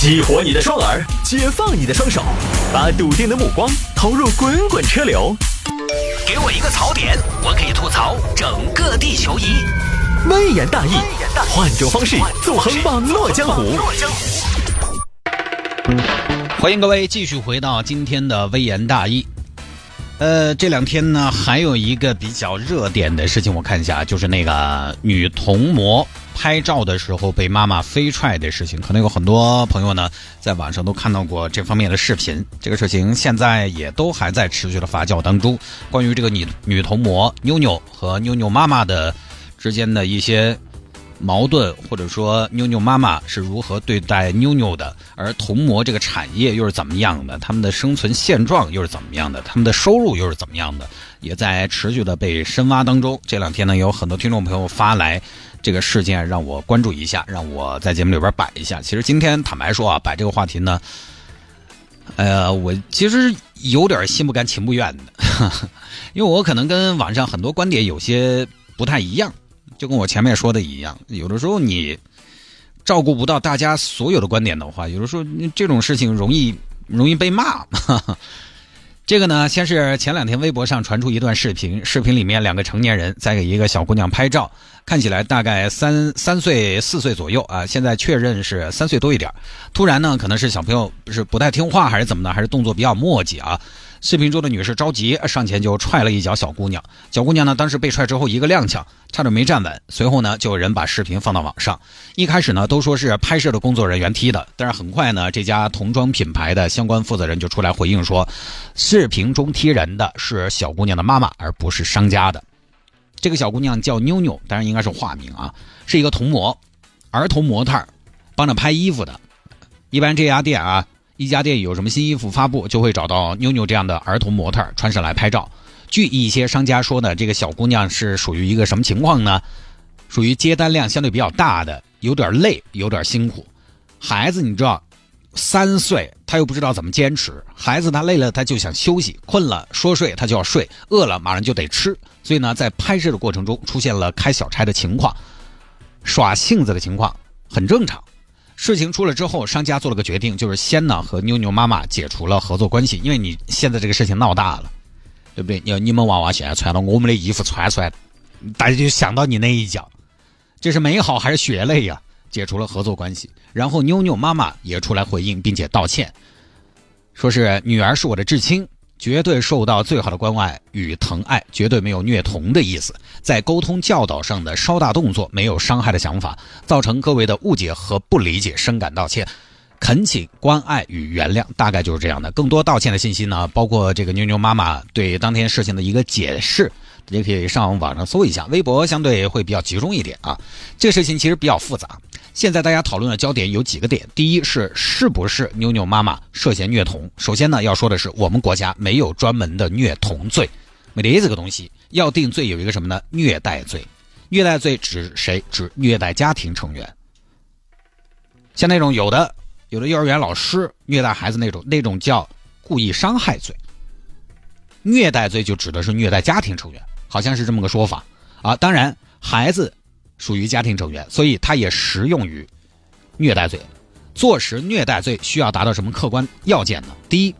激活你的双耳，解放你的双手，把笃定的目光投入滚滚车流。给我一个槽点，我可以吐槽整个地球仪。微言大义，换种方式纵横网络江湖。欢迎各位继续回到今天的微言大义。呃，这两天呢，还有一个比较热点的事情，我看一下，就是那个女童模拍照的时候被妈妈飞踹的事情。可能有很多朋友呢，在网上都看到过这方面的视频。这个事情现在也都还在持续的发酵当中。关于这个女女童模妞妞和妞妞妈妈的之间的一些。矛盾，或者说妞妞妈妈是如何对待妞妞的，而童模这个产业又是怎么样的？他们的生存现状又是怎么样的？他们的收入又是怎么样的？也在持续的被深挖当中。这两天呢，有很多听众朋友发来这个事件，让我关注一下，让我在节目里边摆一下。其实今天坦白说啊，摆这个话题呢，呃，我其实有点心不甘情不愿的，因 为我可能跟网上很多观点有些不太一样。就跟我前面说的一样，有的时候你照顾不到大家所有的观点的话，有的时候这种事情容易容易被骂。这个呢，先是前两天微博上传出一段视频，视频里面两个成年人在给一个小姑娘拍照，看起来大概三三岁四岁左右啊，现在确认是三岁多一点。突然呢，可能是小朋友是不太听话，还是怎么的，还是动作比较磨叽啊。视频中的女士着急上前就踹了一脚小姑娘，小姑娘呢当时被踹之后一个踉跄，差点没站稳。随后呢就有人把视频放到网上。一开始呢都说是拍摄的工作人员踢的，但是很快呢这家童装品牌的相关负责人就出来回应说，视频中踢人的是小姑娘的妈妈，而不是商家的。这个小姑娘叫妞妞，当然应该是化名啊，是一个童模，儿童模特，帮着拍衣服的。一般这家店啊。一家店有什么新衣服发布，就会找到妞妞这样的儿童模特穿上来拍照。据一些商家说呢，这个小姑娘是属于一个什么情况呢？属于接单量相对比较大的，有点累，有点辛苦。孩子，你知道，三岁他又不知道怎么坚持。孩子他累了他就想休息，困了说睡他就要睡，饿了马上就得吃。所以呢，在拍摄的过程中出现了开小差的情况，耍性子的情况很正常。事情出了之后，商家做了个决定，就是先呢和妞妞妈妈解除了合作关系，因为你现在这个事情闹大了，对不对？你你们娃娃现在穿了我们的衣服穿出来，大家就想到你那一脚，这是美好还是血泪呀？解除了合作关系，然后妞妞妈妈也出来回应，并且道歉，说是女儿是我的至亲。绝对受到最好的关爱与疼爱，绝对没有虐童的意思。在沟通教导上的稍大动作，没有伤害的想法，造成各位的误解和不理解，深感道歉，恳请关爱与原谅。大概就是这样的。更多道歉的信息呢，包括这个妞妞妈妈对当天事情的一个解释。也可以上网上搜一下，微博相对会比较集中一点啊。这事情其实比较复杂。现在大家讨论的焦点有几个点：第一是是不是妞妞妈妈涉嫌虐童？首先呢，要说的是我们国家没有专门的虐童罪，没得这个东西。要定罪有一个什么呢？虐待罪。虐待罪指谁？指虐待家庭成员。像那种有的有的幼儿园老师虐待孩子那种，那种叫故意伤害罪。虐待罪就指的是虐待家庭成员。好像是这么个说法啊，当然孩子属于家庭成员，所以它也适用于虐待罪。坐实虐待罪需要达到什么客观要件呢？第一，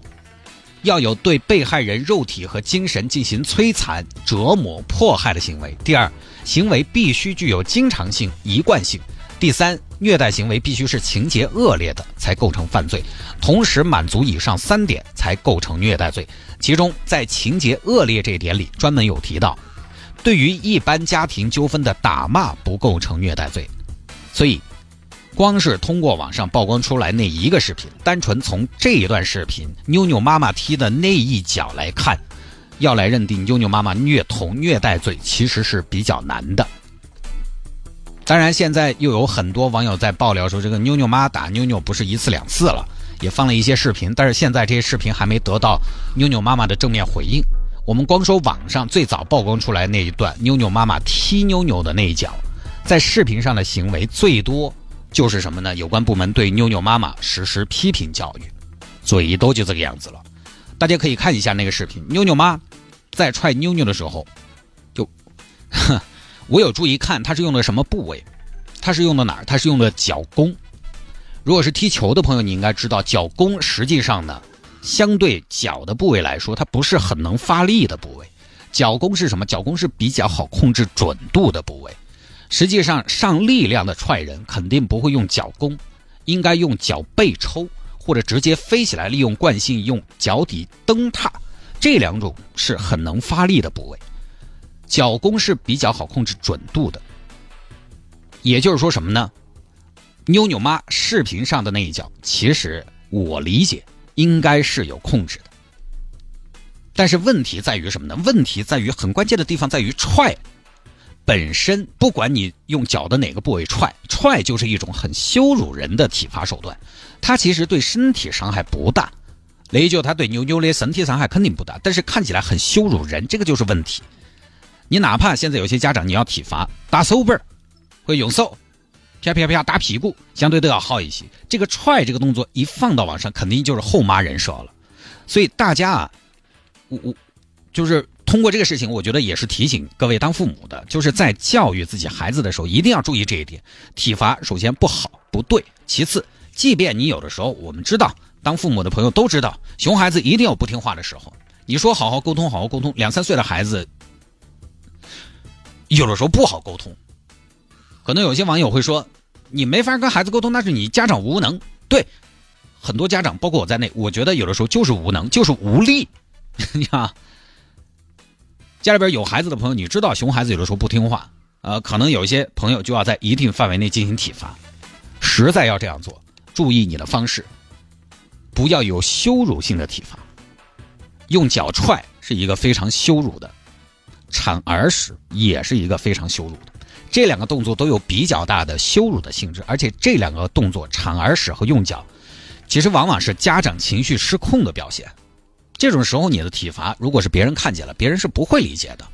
要有对被害人肉体和精神进行摧残、折磨、迫害的行为；第二，行为必须具有经常性、一贯性；第三，虐待行为必须是情节恶劣的才构成犯罪，同时满足以上三点才构成虐待罪。其中，在情节恶劣这一点里，专门有提到，对于一般家庭纠纷的打骂不构成虐待罪。所以，光是通过网上曝光出来那一个视频，单纯从这一段视频妞妞妈妈踢的那一脚来看，要来认定妞妞妈妈虐童虐待罪，其实是比较难的。当然，现在又有很多网友在爆料说，这个妞妞妈打妞妞不是一次两次了。也放了一些视频，但是现在这些视频还没得到妞妞妈妈的正面回应。我们光说网上最早曝光出来那一段妞妞妈妈踢妞妞的那一脚，在视频上的行为最多就是什么呢？有关部门对妞妞妈妈实施批评教育，最多就这个样子了。大家可以看一下那个视频，妞妞妈在踹妞妞的时候，就 我有注意看，她是用的什么部位？她是用的哪儿？她是用的脚弓。如果是踢球的朋友，你应该知道脚弓实际上呢，相对脚的部位来说，它不是很能发力的部位。脚弓是什么？脚弓是比较好控制准度的部位。实际上，上力量的踹人肯定不会用脚弓，应该用脚背抽，或者直接飞起来，利用惯性用脚底蹬踏，这两种是很能发力的部位。脚弓是比较好控制准度的。也就是说什么呢？妞妞妈视频上的那一脚，其实我理解应该是有控制的。但是问题在于什么呢？问题在于很关键的地方在于踹。本身不管你用脚的哪个部位踹，踹就是一种很羞辱人的体罚手段。它其实对身体伤害不大，雷就他对妞妞的身体伤害肯定不大，但是看起来很羞辱人，这个就是问题。你哪怕现在有些家长你要体罚打手板会用手啪啪啪打屁股，相对都要好一些。这个踹这个动作一放到网上，肯定就是后妈人设了。所以大家啊，我我就是。通过这个事情，我觉得也是提醒各位当父母的，就是在教育自己孩子的时候，一定要注意这一点。体罚首先不好不对，其次，即便你有的时候，我们知道，当父母的朋友都知道，熊孩子一定有不听话的时候。你说好好沟通，好好沟通，两三岁的孩子，有的时候不好沟通。可能有些网友会说，你没法跟孩子沟通，那是你家长无能。对，很多家长，包括我在内，我觉得有的时候就是无能，就是无力。你看。家里边有孩子的朋友，你知道熊孩子有的时候不听话，呃，可能有一些朋友就要在一定范围内进行体罚。实在要这样做，注意你的方式，不要有羞辱性的体罚。用脚踹是一个非常羞辱的，铲耳屎也是一个非常羞辱的。这两个动作都有比较大的羞辱的性质，而且这两个动作铲耳屎和用脚，其实往往是家长情绪失控的表现。这种时候，你的体罚如果是别人看见了，别人是不会理解的。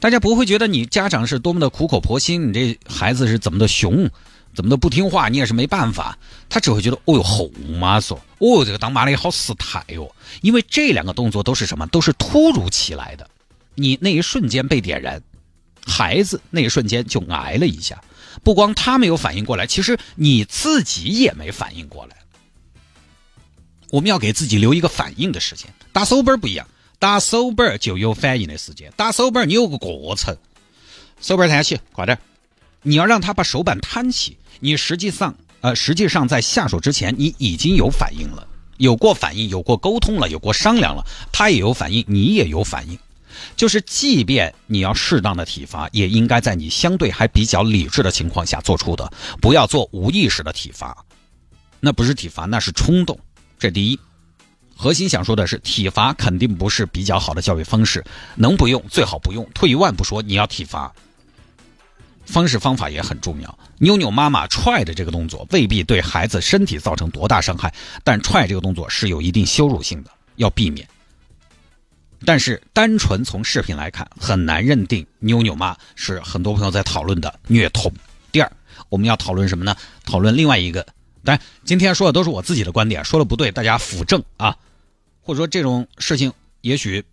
大家不会觉得你家长是多么的苦口婆心，你这孩子是怎么的熊，怎么的不听话，你也是没办法。他只会觉得，哦哟，后妈嗦，哦，这个当妈的好失态哟。因为这两个动作都是什么？都是突如其来的。你那一瞬间被点燃，孩子那一瞬间就挨了一下。不光他没有反应过来，其实你自己也没反应过来。我们要给自己留一个反应的时间。打手板不一样，打手板就有反应的时间。打手板你有个过程，手板抬起，快点。你要让他把手板摊起，你实际上，呃，实际上在下手之前，你已经有反应了，有过反应，有过沟通了，有过商量了，他也有反应，你也有反应。就是即便你要适当的体罚，也应该在你相对还比较理智的情况下做出的，不要做无意识的体罚。那不是体罚，那是冲动。这第一，核心想说的是，体罚肯定不是比较好的教育方式，能不用最好不用。退一万步说，你要体罚，方式方法也很重要。妞妞妈妈踹的这个动作未必对孩子身体造成多大伤害，但踹这个动作是有一定羞辱性的，要避免。但是单纯从视频来看，很难认定妞妞妈是很多朋友在讨论的虐童。第二，我们要讨论什么呢？讨论另外一个。但今天说的都是我自己的观点，说的不对，大家辅正啊，或者说这种事情也许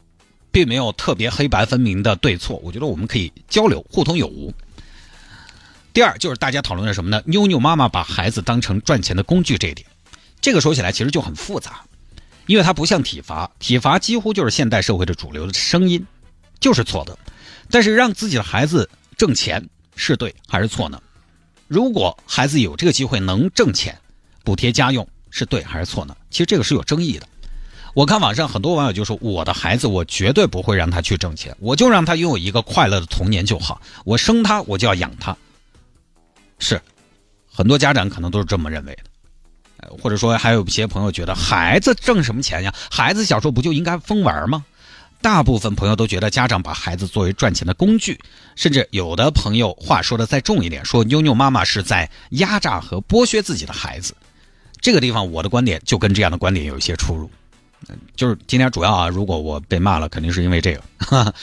并没有特别黑白分明的对错，我觉得我们可以交流，互通有无。第二就是大家讨论的什么呢？妞妞妈妈把孩子当成赚钱的工具这一点，这个说起来其实就很复杂，因为它不像体罚，体罚几乎就是现代社会的主流的声音，就是错的。但是让自己的孩子挣钱是对还是错呢？如果孩子有这个机会能挣钱，补贴家用是对还是错呢？其实这个是有争议的。我看网上很多网友就说：“我的孩子，我绝对不会让他去挣钱，我就让他拥有一个快乐的童年就好。我生他，我就要养他。”是，很多家长可能都是这么认为的。或者说，还有一些朋友觉得孩子挣什么钱呀？孩子小时候不就应该疯玩吗？大部分朋友都觉得家长把孩子作为赚钱的工具，甚至有的朋友话说的再重一点，说妞妞妈妈是在压榨和剥削自己的孩子。这个地方我的观点就跟这样的观点有一些出入。就是今天主要啊，如果我被骂了，肯定是因为这个。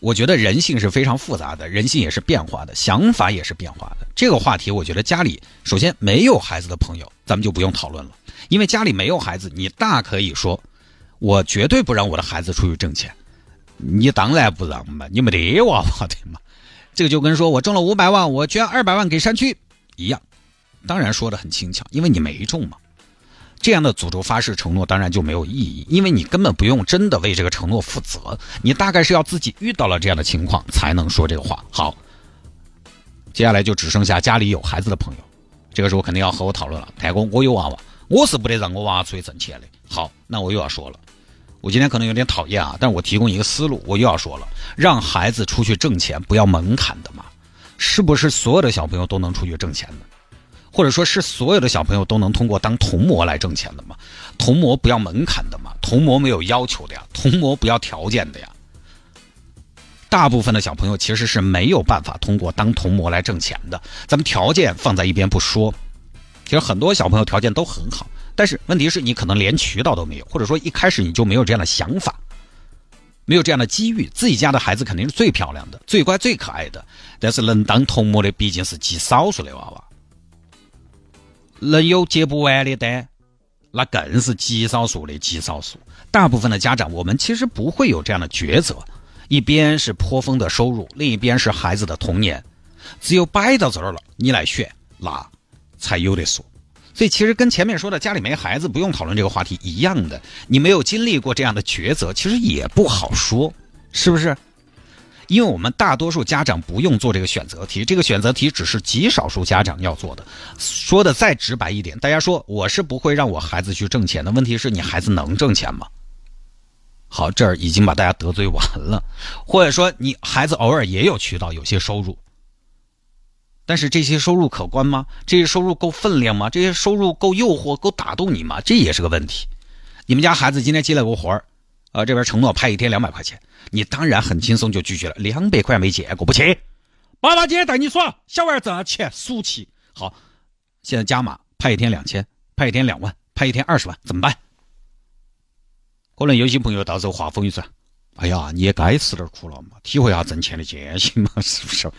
我觉得人性是非常复杂的，人性也是变化的，想法也是变化的。这个话题，我觉得家里首先没有孩子的朋友，咱们就不用讨论了，因为家里没有孩子，你大可以说。我绝对不让我的孩子出去挣钱，你当然不让嘛，你没得娃娃的嘛。这个就跟说我中了五百万，我捐二百万给山区一样，当然说的很轻巧，因为你没中嘛。这样的诅咒发誓承诺当然就没有意义，因为你根本不用真的为这个承诺负责，你大概是要自己遇到了这样的情况才能说这个话。好，接下来就只剩下家里有孩子的朋友，这个时候肯定要和我讨论了。太公，我有娃娃，我是不得让我娃娃出去挣钱的。好，那我又要说了，我今天可能有点讨厌啊，但是我提供一个思路，我又要说了，让孩子出去挣钱不要门槛的嘛，是不是所有的小朋友都能出去挣钱的？或者说是所有的小朋友都能通过当童模来挣钱的吗？童模不要门槛的吗？童模没有要求的呀，童模不要条件的呀。大部分的小朋友其实是没有办法通过当童模来挣钱的。咱们条件放在一边不说，其实很多小朋友条件都很好，但是问题是你可能连渠道都没有，或者说一开始你就没有这样的想法，没有这样的机遇。自己家的孩子肯定是最漂亮的、最乖、最可爱的，但是能当童模的毕竟是极少数的娃娃。能有接不完的单，那更是极少数的极少数。大部分的家长，我们其实不会有这样的抉择：一边是颇丰的收入，另一边是孩子的童年。只有摆到这儿了，你来选，那才有的说。所以，其实跟前面说的家里没孩子不用讨论这个话题一样的，你没有经历过这样的抉择，其实也不好说，是不是？因为我们大多数家长不用做这个选择题，这个选择题只是极少数家长要做的。说的再直白一点，大家说我是不会让我孩子去挣钱的。问题是你孩子能挣钱吗？好，这儿已经把大家得罪完了。或者说你孩子偶尔也有渠道，有些收入，但是这些收入可观吗？这些收入够分量吗？这些收入够诱惑、够打动你吗？这也是个问题。你们家孩子今天接了个活儿。呃，这边承诺拍一天两百块钱，你当然很轻松就拒绝了。两百块没见过，不去。爸爸今天带你耍，小娃儿挣了钱俗气。好，现在加码，拍一天两千，拍一天两万，拍一天二十万，怎么办？可能有些朋友到时候话锋一转，哎呀，你也该吃点苦了嘛，体会下挣钱的艰辛嘛，是不是？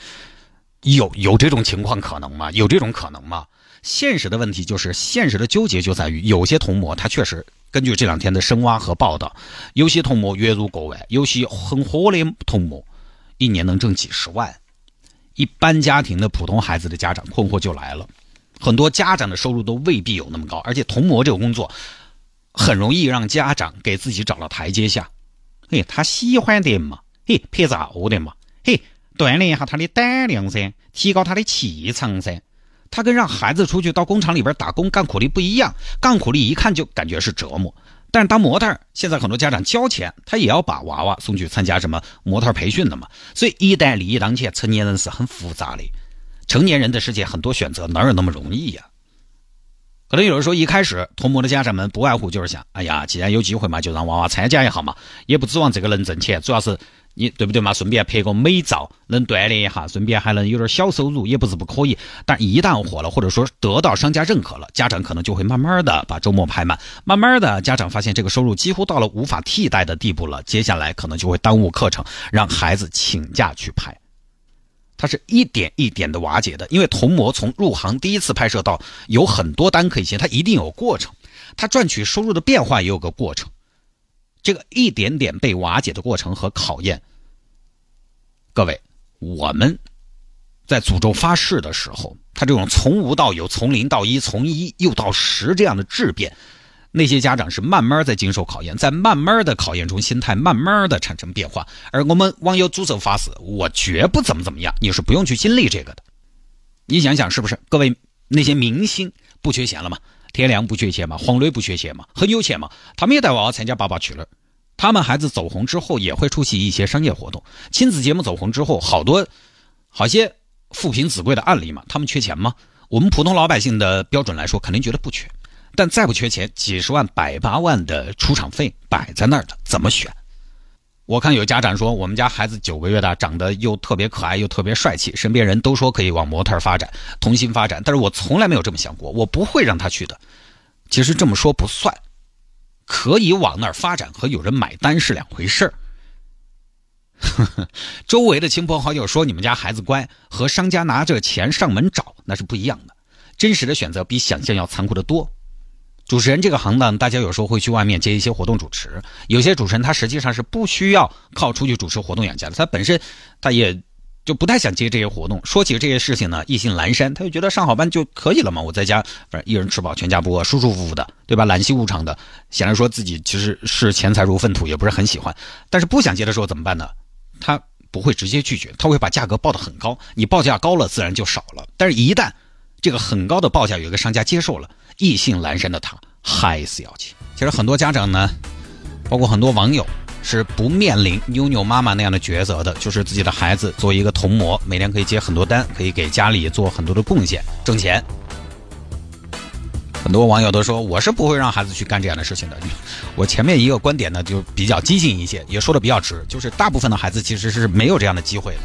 有有这种情况可能吗？有这种可能吗？现实的问题就是，现实的纠结就在于，有些童模他确实。根据这两天的深挖和报道，有些童模月入过万，有些很火的童模一年能挣几十万。一般家庭的普通孩子的家长困惑就来了，很多家长的收入都未必有那么高，而且童模这个工作很容易让家长给自己找了台阶下。嘿，他喜欢的嘛，嘿，拍照的嘛，嘿，锻炼一下他的胆量噻，提高他的气场噻。他跟让孩子出去到工厂里边打工干苦力不一样，干苦力一看就感觉是折磨。但是当模特，现在很多家长交钱，他也要把娃娃送去参加什么模特培训的嘛。所以一旦利益当前，成年人是很复杂的。成年人的世界很多选择哪有那么容易呀？可能有人说，一开始童模的家长们不外乎就是想，哎呀，既然有机会嘛，就让娃娃参加一下嘛，也不指望这个能挣钱，主要是。你对不对嘛？顺便拍个美照，能锻炼一下，顺便还能有点小收入，也不是不可以。但一旦火了，或者说得到商家认可了，家长可能就会慢慢的把周末排满。慢慢的，家长发现这个收入几乎到了无法替代的地步了，接下来可能就会耽误课程，让孩子请假去拍。它是一点一点的瓦解的，因为童模从入行第一次拍摄到有很多单可以接，它一定有过程，它赚取收入的变化也有个过程。这个一点点被瓦解的过程和考验，各位，我们在诅咒发誓的时候，他这种从无到有、从零到一、从一又到十这样的质变，那些家长是慢慢在经受考验，在慢慢的考验中，心态慢慢的产生变化。而我们网友诅咒发誓，我绝不怎么怎么样，你是不用去经历这个的。你想想是不是？各位那些明星不缺钱了吗？天亮不缺钱吗？黄磊不缺钱吗？很有钱吗？他们也带娃娃参加《爸爸去了》。他们孩子走红之后，也会出席一些商业活动。亲子节目走红之后，好多好些富贫子贵的案例嘛。他们缺钱吗？我们普通老百姓的标准来说，肯定觉得不缺。但再不缺钱，几十万、百八万的出场费摆在那儿的，怎么选？我看有家长说，我们家孩子九个月大，长得又特别可爱，又特别帅气，身边人都说可以往模特发展、童星发展，但是我从来没有这么想过，我不会让他去的。其实这么说不算。可以往那儿发展和有人买单是两回事儿。周围的亲朋好友说你们家孩子乖，和商家拿着钱上门找那是不一样的。真实的选择比想象要残酷的多。主持人这个行当，大家有时候会去外面接一些活动主持，有些主持人他实际上是不需要靠出去主持活动养家的，他本身他也就不太想接这些活动。说起这些事情呢，意兴阑珊，他就觉得上好班就可以了嘛，我在家反正一人吃饱全家不饿，舒舒服服的，对吧？懒习无常的，显然说自己其实是钱财如粪土，也不是很喜欢。但是不想接的时候怎么办呢？他不会直接拒绝，他会把价格报得很高，你报价高了，自然就少了。但是，一旦这个很高的报价有一个商家接受了，意兴阑珊的他还是要去。其实很多家长呢，包括很多网友。是不面临妞妞妈妈那样的抉择的，就是自己的孩子作为一个童模，每天可以接很多单，可以给家里做很多的贡献，挣钱。很多网友都说我是不会让孩子去干这样的事情的。我前面一个观点呢，就比较激进一些，也说的比较直，就是大部分的孩子其实是没有这样的机会的。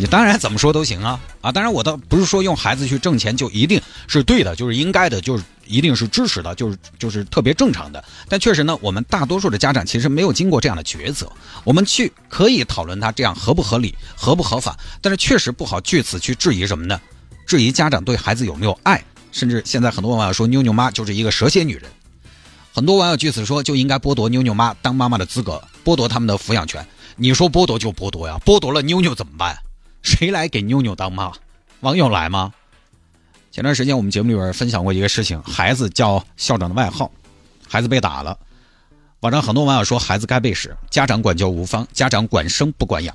你当然怎么说都行啊啊！当然我倒不是说用孩子去挣钱就一定是对的，就是应该的，就是一定是支持的，就是就是特别正常的。但确实呢，我们大多数的家长其实没有经过这样的抉择。我们去可以讨论他这样合不合理、合不合法，但是确实不好据此去质疑什么呢？质疑家长对孩子有没有爱，甚至现在很多网友说妞妞妈就是一个蛇蝎女人。很多网友据此说就应该剥夺妞妞妈当妈妈的资格，剥夺他们的抚养权。你说剥夺就剥夺呀，剥夺了妞妞怎么办？谁来给妞妞当妈？网友来吗？前段时间我们节目里边分享过一个事情，孩子叫校长的外号，孩子被打了。网上很多网友说孩子该被使，家长管教无方，家长管生不管养。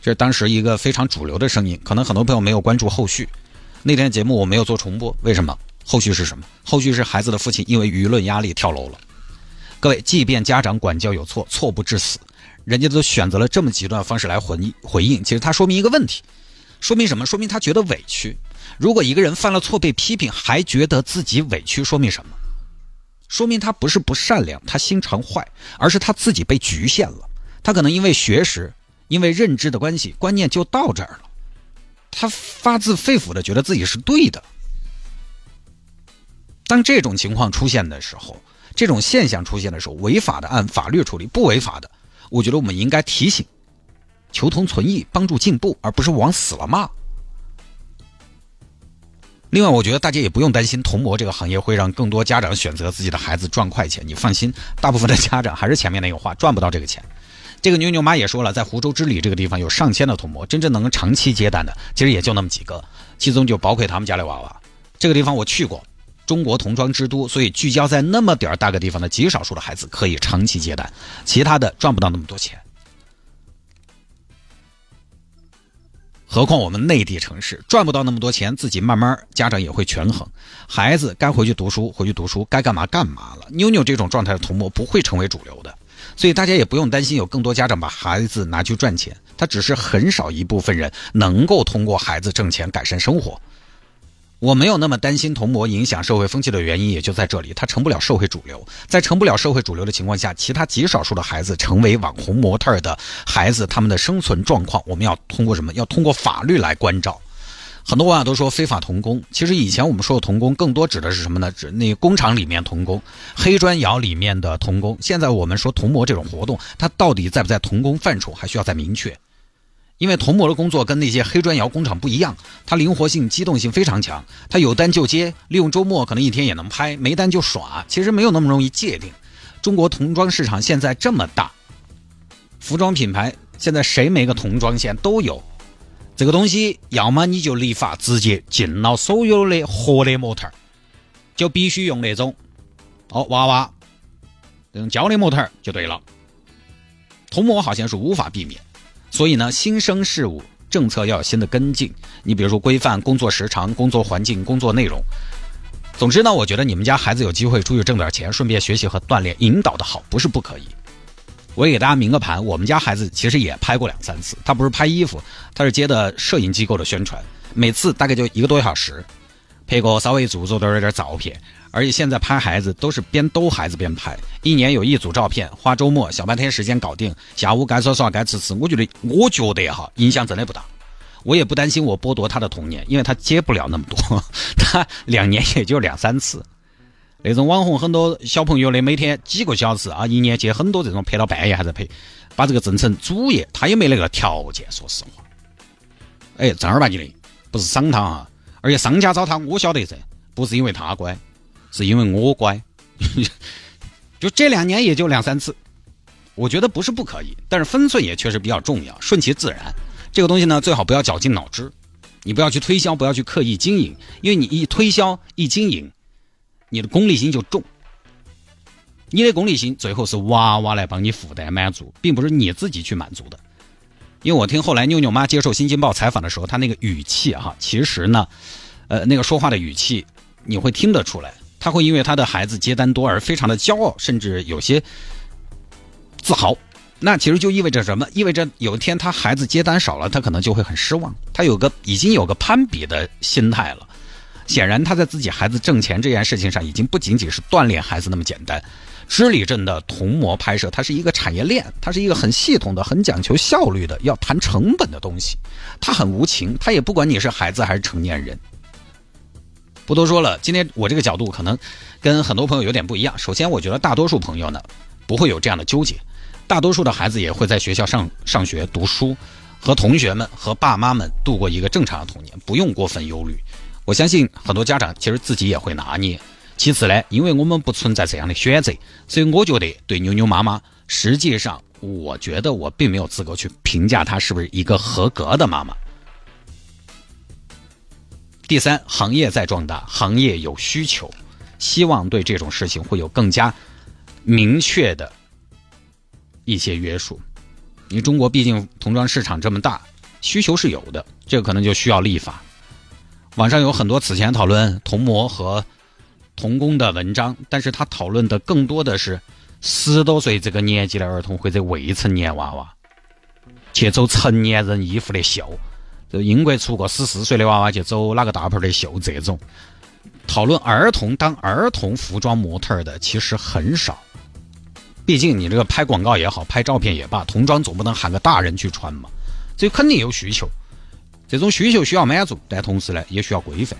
这是当时一个非常主流的声音，可能很多朋友没有关注后续。那天节目我没有做重播，为什么？后续是什么？后续是孩子的父亲因为舆论压力跳楼了。各位，即便家长管教有错，错不至死。人家都选择了这么极端的方式来回应回应，其实他说明一个问题，说明什么？说明他觉得委屈。如果一个人犯了错被批评还觉得自己委屈，说明什么？说明他不是不善良，他心肠坏，而是他自己被局限了。他可能因为学识、因为认知的关系，观念就到这儿了。他发自肺腑的觉得自己是对的。当这种情况出现的时候，这种现象出现的时候，违法的按法律处理，不违法的。我觉得我们应该提醒，求同存异，帮助进步，而不是往死了骂。另外，我觉得大家也不用担心童模这个行业会让更多家长选择自己的孩子赚快钱。你放心，大部分的家长还是前面那个话，赚不到这个钱。这个妞妞妈也说了，在湖州织里这个地方有上千的童模，真正能长期接单的，其实也就那么几个，其中就包括他们家的娃娃。这个地方我去过。中国童装之都，所以聚焦在那么点儿大个地方的极少数的孩子可以长期接单，其他的赚不到那么多钱。何况我们内地城市赚不到那么多钱，自己慢慢家长也会权衡，孩子该回去读书回去读书，该干嘛干嘛了。妞妞这种状态的童模不会成为主流的，所以大家也不用担心有更多家长把孩子拿去赚钱，他只是很少一部分人能够通过孩子挣钱改善生活。我没有那么担心童模影响社会风气的原因，也就在这里，它成不了社会主流。在成不了社会主流的情况下，其他极少数的孩子成为网红模特的孩子，他们的生存状况，我们要通过什么？要通过法律来关照。很多网友都说非法童工，其实以前我们说的童工，更多指的是什么呢？指那工厂里面童工、黑砖窑里面的童工。现在我们说童模这种活动，它到底在不在童工范畴，还需要再明确。因为童模的工作跟那些黑砖窑工厂不一样，它灵活性、机动性非常强，它有单就接，利用周末可能一天也能拍，没单就耍，其实没有那么容易界定。中国童装市场现在这么大，服装品牌现在谁没个童装线都有，这个东西要么你就立法直接禁了所有的活的模特，就必须用那种哦娃娃那种胶的模特就对了，童模好像是无法避免。所以呢，新生事物政策要有新的跟进。你比如说规范工作时长、工作环境、工作内容。总之呢，我觉得你们家孩子有机会出去挣点钱，顺便学习和锻炼，引导的好，不是不可以。我也给大家明个盘，我们家孩子其实也拍过两三次。他不是拍衣服，他是接的摄影机构的宣传，每次大概就一个多小时，拍个稍微做做点点照片。而且现在拍孩子都是边逗孩子边拍，一年有一组照片，花周末小半天时间搞定，下午该耍耍该吃吃。我觉得，我觉得哈，影响真的不大。我也不担心我剥夺他的童年，因为他接不了那么多，他两年也就两三次。那种网红很多小朋友的每天几个小时啊，一年接很多这种拍到半夜还在拍，把这个挣成主业，他也没那个条件。说实话，哎，正儿八经的，不是赏他啊，而且商家找他，我晓得噻，不是因为他乖。是因为我乖，就这两年也就两三次，我觉得不是不可以，但是分寸也确实比较重要，顺其自然。这个东西呢，最好不要绞尽脑汁，你不要去推销，不要去刻意经营，因为你一推销一经营，你的功利心就重。你的功利心最后是娃娃来帮你负担满足，并不是你自己去满足的。因为我听后来妞妞妈接受《新京报》采访的时候，她那个语气哈，其实呢，呃，那个说话的语气你会听得出来，他会因为他的孩子接单多而非常的骄傲，甚至有些自豪。那其实就意味着什么？意味着有一天他孩子接单少了，他可能就会很失望。他有个已经有个攀比的心态了。显然他在自己孩子挣钱这件事情上，已经不仅仅是锻炼孩子那么简单。织里镇的童模拍摄，它是一个产业链，它是一个很系统的、很讲求效率的、要谈成本的东西。它很无情，它也不管你是孩子还是成年人。不多说了，今天我这个角度可能跟很多朋友有点不一样。首先，我觉得大多数朋友呢不会有这样的纠结。大多数的孩子也会在学校上上学读书，和同学们和爸妈们度过一个正常的童年，不用过分忧虑。我相信很多家长其实自己也会拿捏。其次呢，因为我们不存在这样的选择，所以我觉得对妞妞妈妈，实际上我觉得我并没有资格去评价她是不是一个合格的妈妈。第三，行业在壮大，行业有需求，希望对这种事情会有更加明确的。一些约束，因为中国毕竟童装市场这么大，需求是有的，这个可能就需要立法。网上有很多此前讨论童模和童工的文章，但是他讨论的更多的是十多岁这个年纪的儿童或者未成年娃娃去走成年人衣服的秀，就英国出个十四岁的娃娃去走哪个大牌的秀，这种讨论儿童当儿童服装模特的其实很少。毕竟你这个拍广告也好，拍照片也罢，童装总不能喊个大人去穿嘛，这肯定有需求，这种需求需要满足，但同时呢，也需要规范。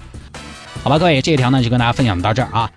好吧，各位，这一条呢就跟大家分享到这儿啊。